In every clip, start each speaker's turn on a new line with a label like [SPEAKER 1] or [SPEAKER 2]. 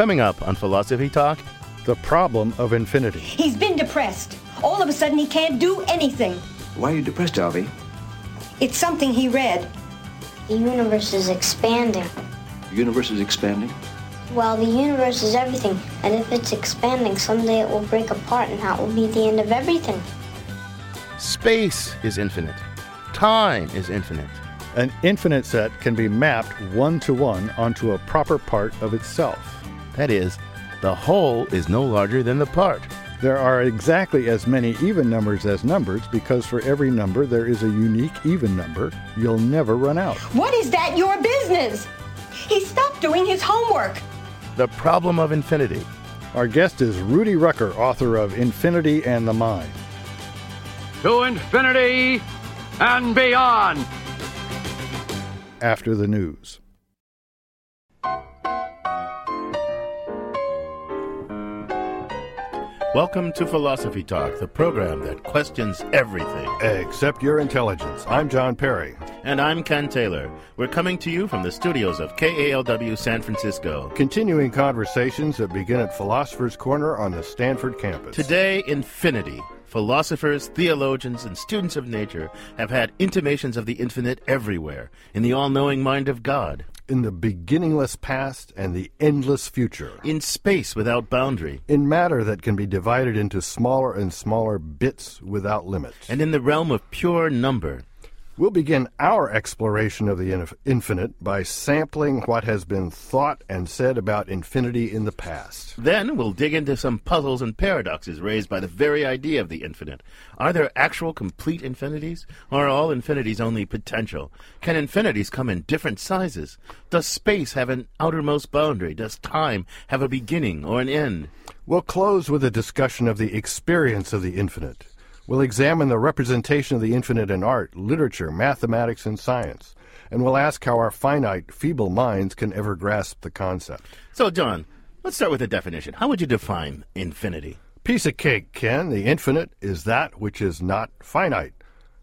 [SPEAKER 1] Coming up on Philosophy Talk,
[SPEAKER 2] the problem of infinity.
[SPEAKER 3] He's been depressed. All of a sudden, he can't do anything.
[SPEAKER 4] Why are you depressed, Alvy?
[SPEAKER 3] It's something he read.
[SPEAKER 5] The universe is expanding.
[SPEAKER 4] The universe is expanding?
[SPEAKER 5] Well, the universe is everything, and if it's expanding, someday it will break apart, and that will be the end of everything.
[SPEAKER 1] Space is infinite. Time is infinite.
[SPEAKER 2] An infinite set can be mapped one to one onto a proper part of itself.
[SPEAKER 1] That is, the whole is no larger than the part.
[SPEAKER 2] There are exactly as many even numbers as numbers because for every number there is a unique even number. You'll never run out.
[SPEAKER 3] What is that your business? He stopped doing his homework.
[SPEAKER 1] The problem of infinity.
[SPEAKER 2] Our guest is Rudy Rucker, author of Infinity and the Mind.
[SPEAKER 6] To infinity and beyond.
[SPEAKER 2] After the news.
[SPEAKER 1] Welcome to Philosophy Talk, the program that questions everything
[SPEAKER 2] except your intelligence. I'm John Perry.
[SPEAKER 1] And I'm Ken Taylor. We're coming to you from the studios of KALW San Francisco.
[SPEAKER 2] Continuing conversations that begin at Philosopher's Corner on the Stanford campus.
[SPEAKER 1] Today, infinity. Philosophers, theologians, and students of nature have had intimations of the infinite everywhere in the all knowing mind of God
[SPEAKER 2] in the beginningless past and the endless future.
[SPEAKER 1] In space without boundary.
[SPEAKER 2] In matter that can be divided into smaller and smaller bits without limit.
[SPEAKER 1] And in the realm of pure number.
[SPEAKER 2] We'll begin our exploration of the infinite by sampling what has been thought and said about infinity in the past.
[SPEAKER 1] Then we'll dig into some puzzles and paradoxes raised by the very idea of the infinite. Are there actual complete infinities? Or are all infinities only potential? Can infinities come in different sizes? Does space have an outermost boundary? Does time have a beginning or an end?
[SPEAKER 2] We'll close with a discussion of the experience of the infinite. We'll examine the representation of the infinite in art, literature, mathematics, and science. And we'll ask how our finite, feeble minds can ever grasp the concept.
[SPEAKER 1] So, John, let's start with a definition. How would you define infinity?
[SPEAKER 2] Piece of cake, Ken. The infinite is that which is not finite.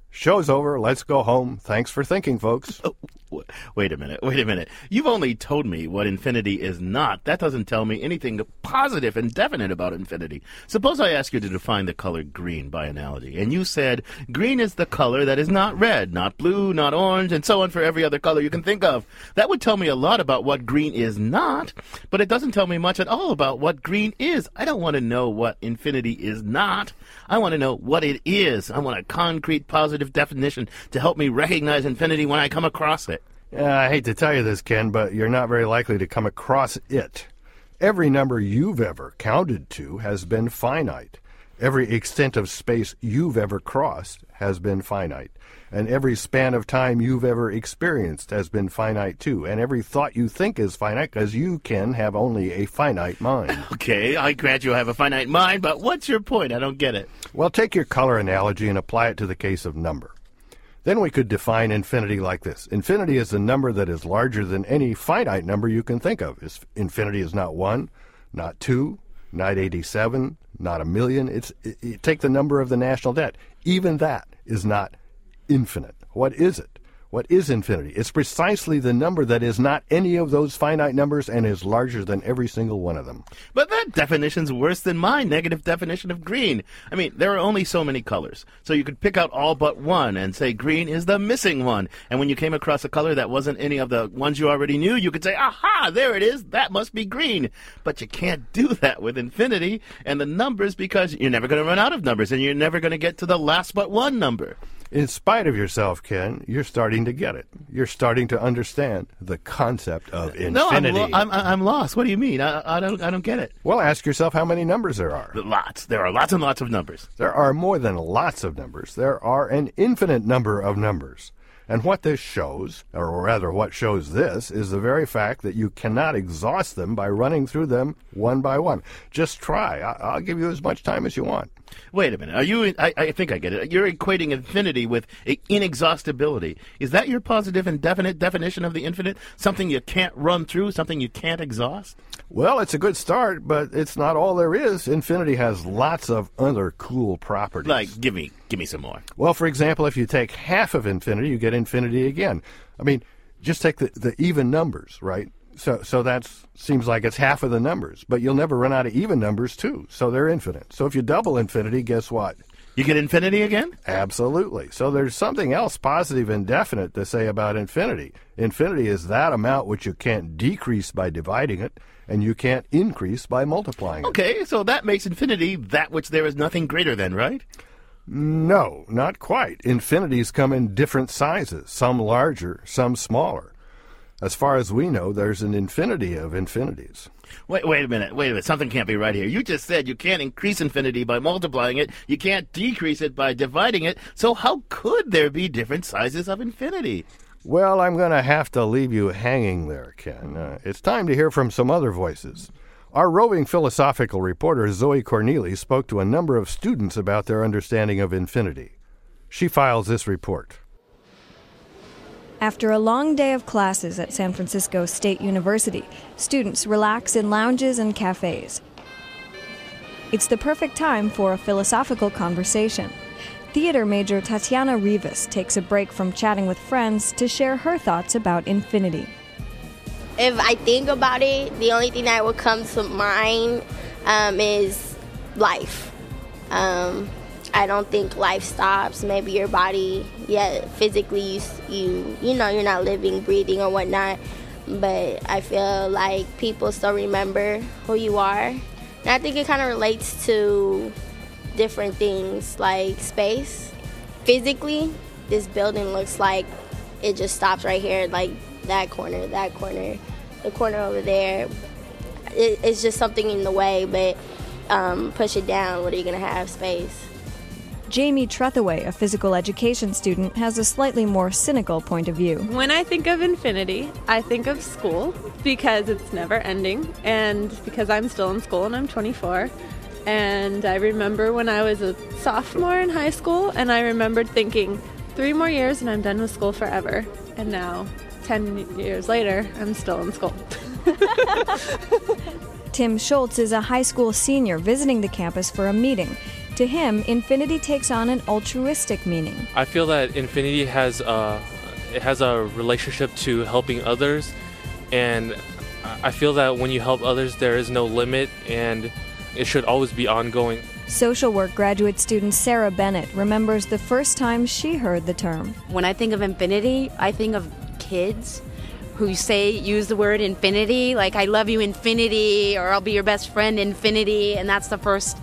[SPEAKER 2] Show's over. Let's go home. Thanks for thinking, folks.
[SPEAKER 1] Oh, wait a minute. Wait a minute. You've only told me what infinity is not. That doesn't tell me anything positive and definite about infinity. Suppose I ask you to define the color green by analogy, and you said green is the color that is not red, not blue, not orange, and so on for every other color you can think of. That would tell me a lot about what green is not, but it doesn't tell me much at all about what green is. I don't want to know what infinity is not. I want to know what it is. I want a concrete, positive definition to help me recognize infinity when I come across it.
[SPEAKER 2] Uh, I hate to tell you this, Ken, but you're not very likely to come across it. Every number you've ever counted to has been finite. Every extent of space you've ever crossed has been finite. And every span of time you've ever experienced has been finite too. And every thought you think is finite because you can have only a finite mind.
[SPEAKER 1] Okay, I grant you I have a finite mind, but what's your point? I don't get it.
[SPEAKER 2] Well, take your color analogy and apply it to the case of number. Then we could define infinity like this Infinity is a number that is larger than any finite number you can think of. Infinity is not 1, not 2, not 87, not a million. It's it, it, take the number of the national debt. Even that is not infinite. What is it? What is infinity? It's precisely the number that is not any of those finite numbers and is larger than every single one of them.
[SPEAKER 1] But that definition's worse than my negative definition of green. I mean, there are only so many colors. So you could pick out all but one and say green is the missing one. And when you came across a color that wasn't any of the ones you already knew, you could say, aha, there it is. That must be green. But you can't do that with infinity and the numbers because you're never going to run out of numbers and you're never going to get to the last but one number.
[SPEAKER 2] In spite of yourself, Ken, you're starting to get it. You're starting to understand the concept of infinity.
[SPEAKER 1] No, I'm, lo- I'm, I'm lost. What do you mean? I, I, don't, I don't get it.
[SPEAKER 2] Well, ask yourself how many numbers there are.
[SPEAKER 1] Lots. There are lots and lots of numbers.
[SPEAKER 2] There are more than lots of numbers. There are an infinite number of numbers. And what this shows, or rather what shows this, is the very fact that you cannot exhaust them by running through them one by one. Just try. I- will give you as much time as you want.
[SPEAKER 1] Wait a minute. Are you? I, I think I get it. You're equating infinity with inexhaustibility. Is that your positive and definite definition of the infinite? Something you can't run through, something you can't exhaust?
[SPEAKER 2] Well, it's a good start, but it's not all there is. Infinity has lots of other cool properties.
[SPEAKER 1] Like, give me, give me some more.
[SPEAKER 2] Well, for example, if you take half of infinity, you get infinity again. I mean, just take the, the even numbers, right? So, so that seems like it's half of the numbers, but you'll never run out of even numbers too. So they're infinite. So if you double infinity, guess what?
[SPEAKER 1] You get infinity again?
[SPEAKER 2] Absolutely. So there's something else positive and definite to say about infinity. Infinity is that amount which you can't decrease by dividing it, and you can't increase by multiplying it.
[SPEAKER 1] Okay, so that makes infinity that which there is nothing greater than, right?
[SPEAKER 2] No, not quite. Infinities come in different sizes, some larger, some smaller. As far as we know, there's an infinity of infinities.
[SPEAKER 1] Wait, wait a minute. Wait a minute. Something can't be right here. You just said you can't increase infinity by multiplying it. You can't decrease it by dividing it. So how could there be different sizes of infinity?
[SPEAKER 2] Well, I'm going to have to leave you hanging there, Ken. Uh, it's time to hear from some other voices. Our roving philosophical reporter, Zoe Corneli, spoke to a number of students about their understanding of infinity. She files this report.
[SPEAKER 7] After a long day of classes at San Francisco State University, students relax in lounges and cafes. It's the perfect time for a philosophical conversation. Theater major Tatiana Rivas takes a break from chatting with friends to share her thoughts about infinity.
[SPEAKER 8] If I think about it, the only thing that would come to mind um, is life. Um, I don't think life stops. Maybe your body, yeah, physically you you you know you're not living, breathing or whatnot. But I feel like people still remember who you are, and I think it kind of relates to different things like space. Physically, this building looks like it just stops right here, like that corner, that corner, the corner over there. It, it's just something in the way, but um, push it down. What are you gonna have? Space.
[SPEAKER 7] Jamie Trethaway, a physical education student, has a slightly more cynical point of view.
[SPEAKER 9] When I think of infinity, I think of school because it's never ending and because I'm still in school and I'm 24. And I remember when I was a sophomore in high school and I remembered thinking, three more years and I'm done with school forever. And now, 10 years later, I'm still in school.
[SPEAKER 7] Tim Schultz is a high school senior visiting the campus for a meeting. To him, infinity takes on an altruistic meaning.
[SPEAKER 10] I feel that infinity has a, it has a relationship to helping others, and I feel that when you help others, there is no limit, and it should always be ongoing.
[SPEAKER 7] Social work graduate student Sarah Bennett remembers the first time she heard the term.
[SPEAKER 11] When I think of infinity, I think of kids who say use the word infinity like i love you infinity or i'll be your best friend infinity and that's the first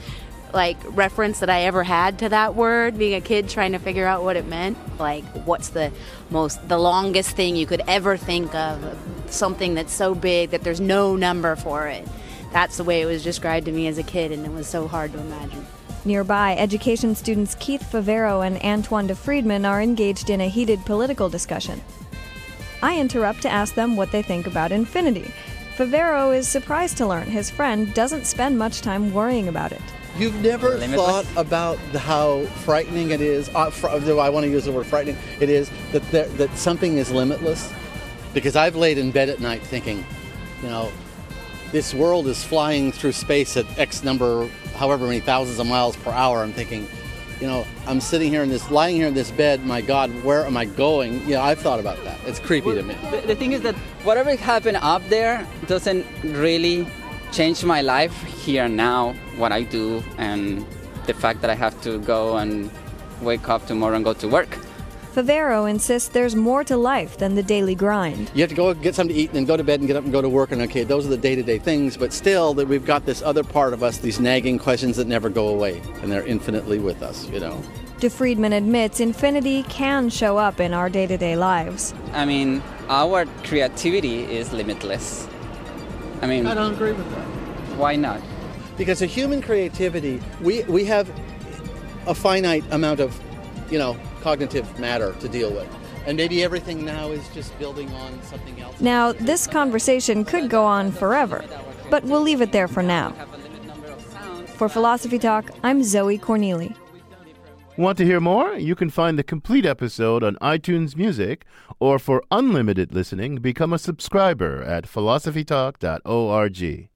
[SPEAKER 11] like reference that i ever had to that word being a kid trying to figure out what it meant like what's the most the longest thing you could ever think of something that's so big that there's no number for it that's the way it was described to me as a kid and it was so hard to imagine
[SPEAKER 7] Nearby, education students Keith Favero and Antoine de Friedman are engaged in a heated political discussion. I interrupt to ask them what they think about infinity. Favero is surprised to learn his friend doesn't spend much time worrying about it.
[SPEAKER 12] You've never thought about how frightening it is. Uh, fr- I want to use the word frightening. It is that there, that something is limitless. Because I've laid in bed at night thinking, you know, this world is flying through space at X number, however many thousands of miles per hour. I'm thinking, you know, I'm sitting here in this, lying here in this bed. My God, where am I going? You know, I've thought about that. It's creepy
[SPEAKER 13] well,
[SPEAKER 12] to me.
[SPEAKER 13] The, the, thing is that whatever happened up there doesn't really change my life here now, what I do, and the fact that I have to go and wake up tomorrow and go to work.
[SPEAKER 7] Favero insists there's more to life than the daily grind.
[SPEAKER 12] You have to go get something to eat and then go to bed and get up and go to work and okay, those are the day-to-day things, but still that we've got this other part of us, these nagging questions that never go away and they're infinitely with us, you know.
[SPEAKER 7] De Friedman admits infinity can show up in our day-to-day lives.
[SPEAKER 13] I mean, our creativity is limitless. I mean,
[SPEAKER 12] I don't agree with that.
[SPEAKER 13] Why not?
[SPEAKER 12] Because a human creativity, we we have a finite amount of, you know, cognitive matter to deal with. And maybe everything now is just building on something else.
[SPEAKER 7] Now, this conversation could go on forever, but we'll leave it there for now. For Philosophy Talk, I'm Zoe Corneli.
[SPEAKER 1] Want to hear more? You can find the complete episode on iTunes Music, or for unlimited listening, become a subscriber at philosophytalk.org.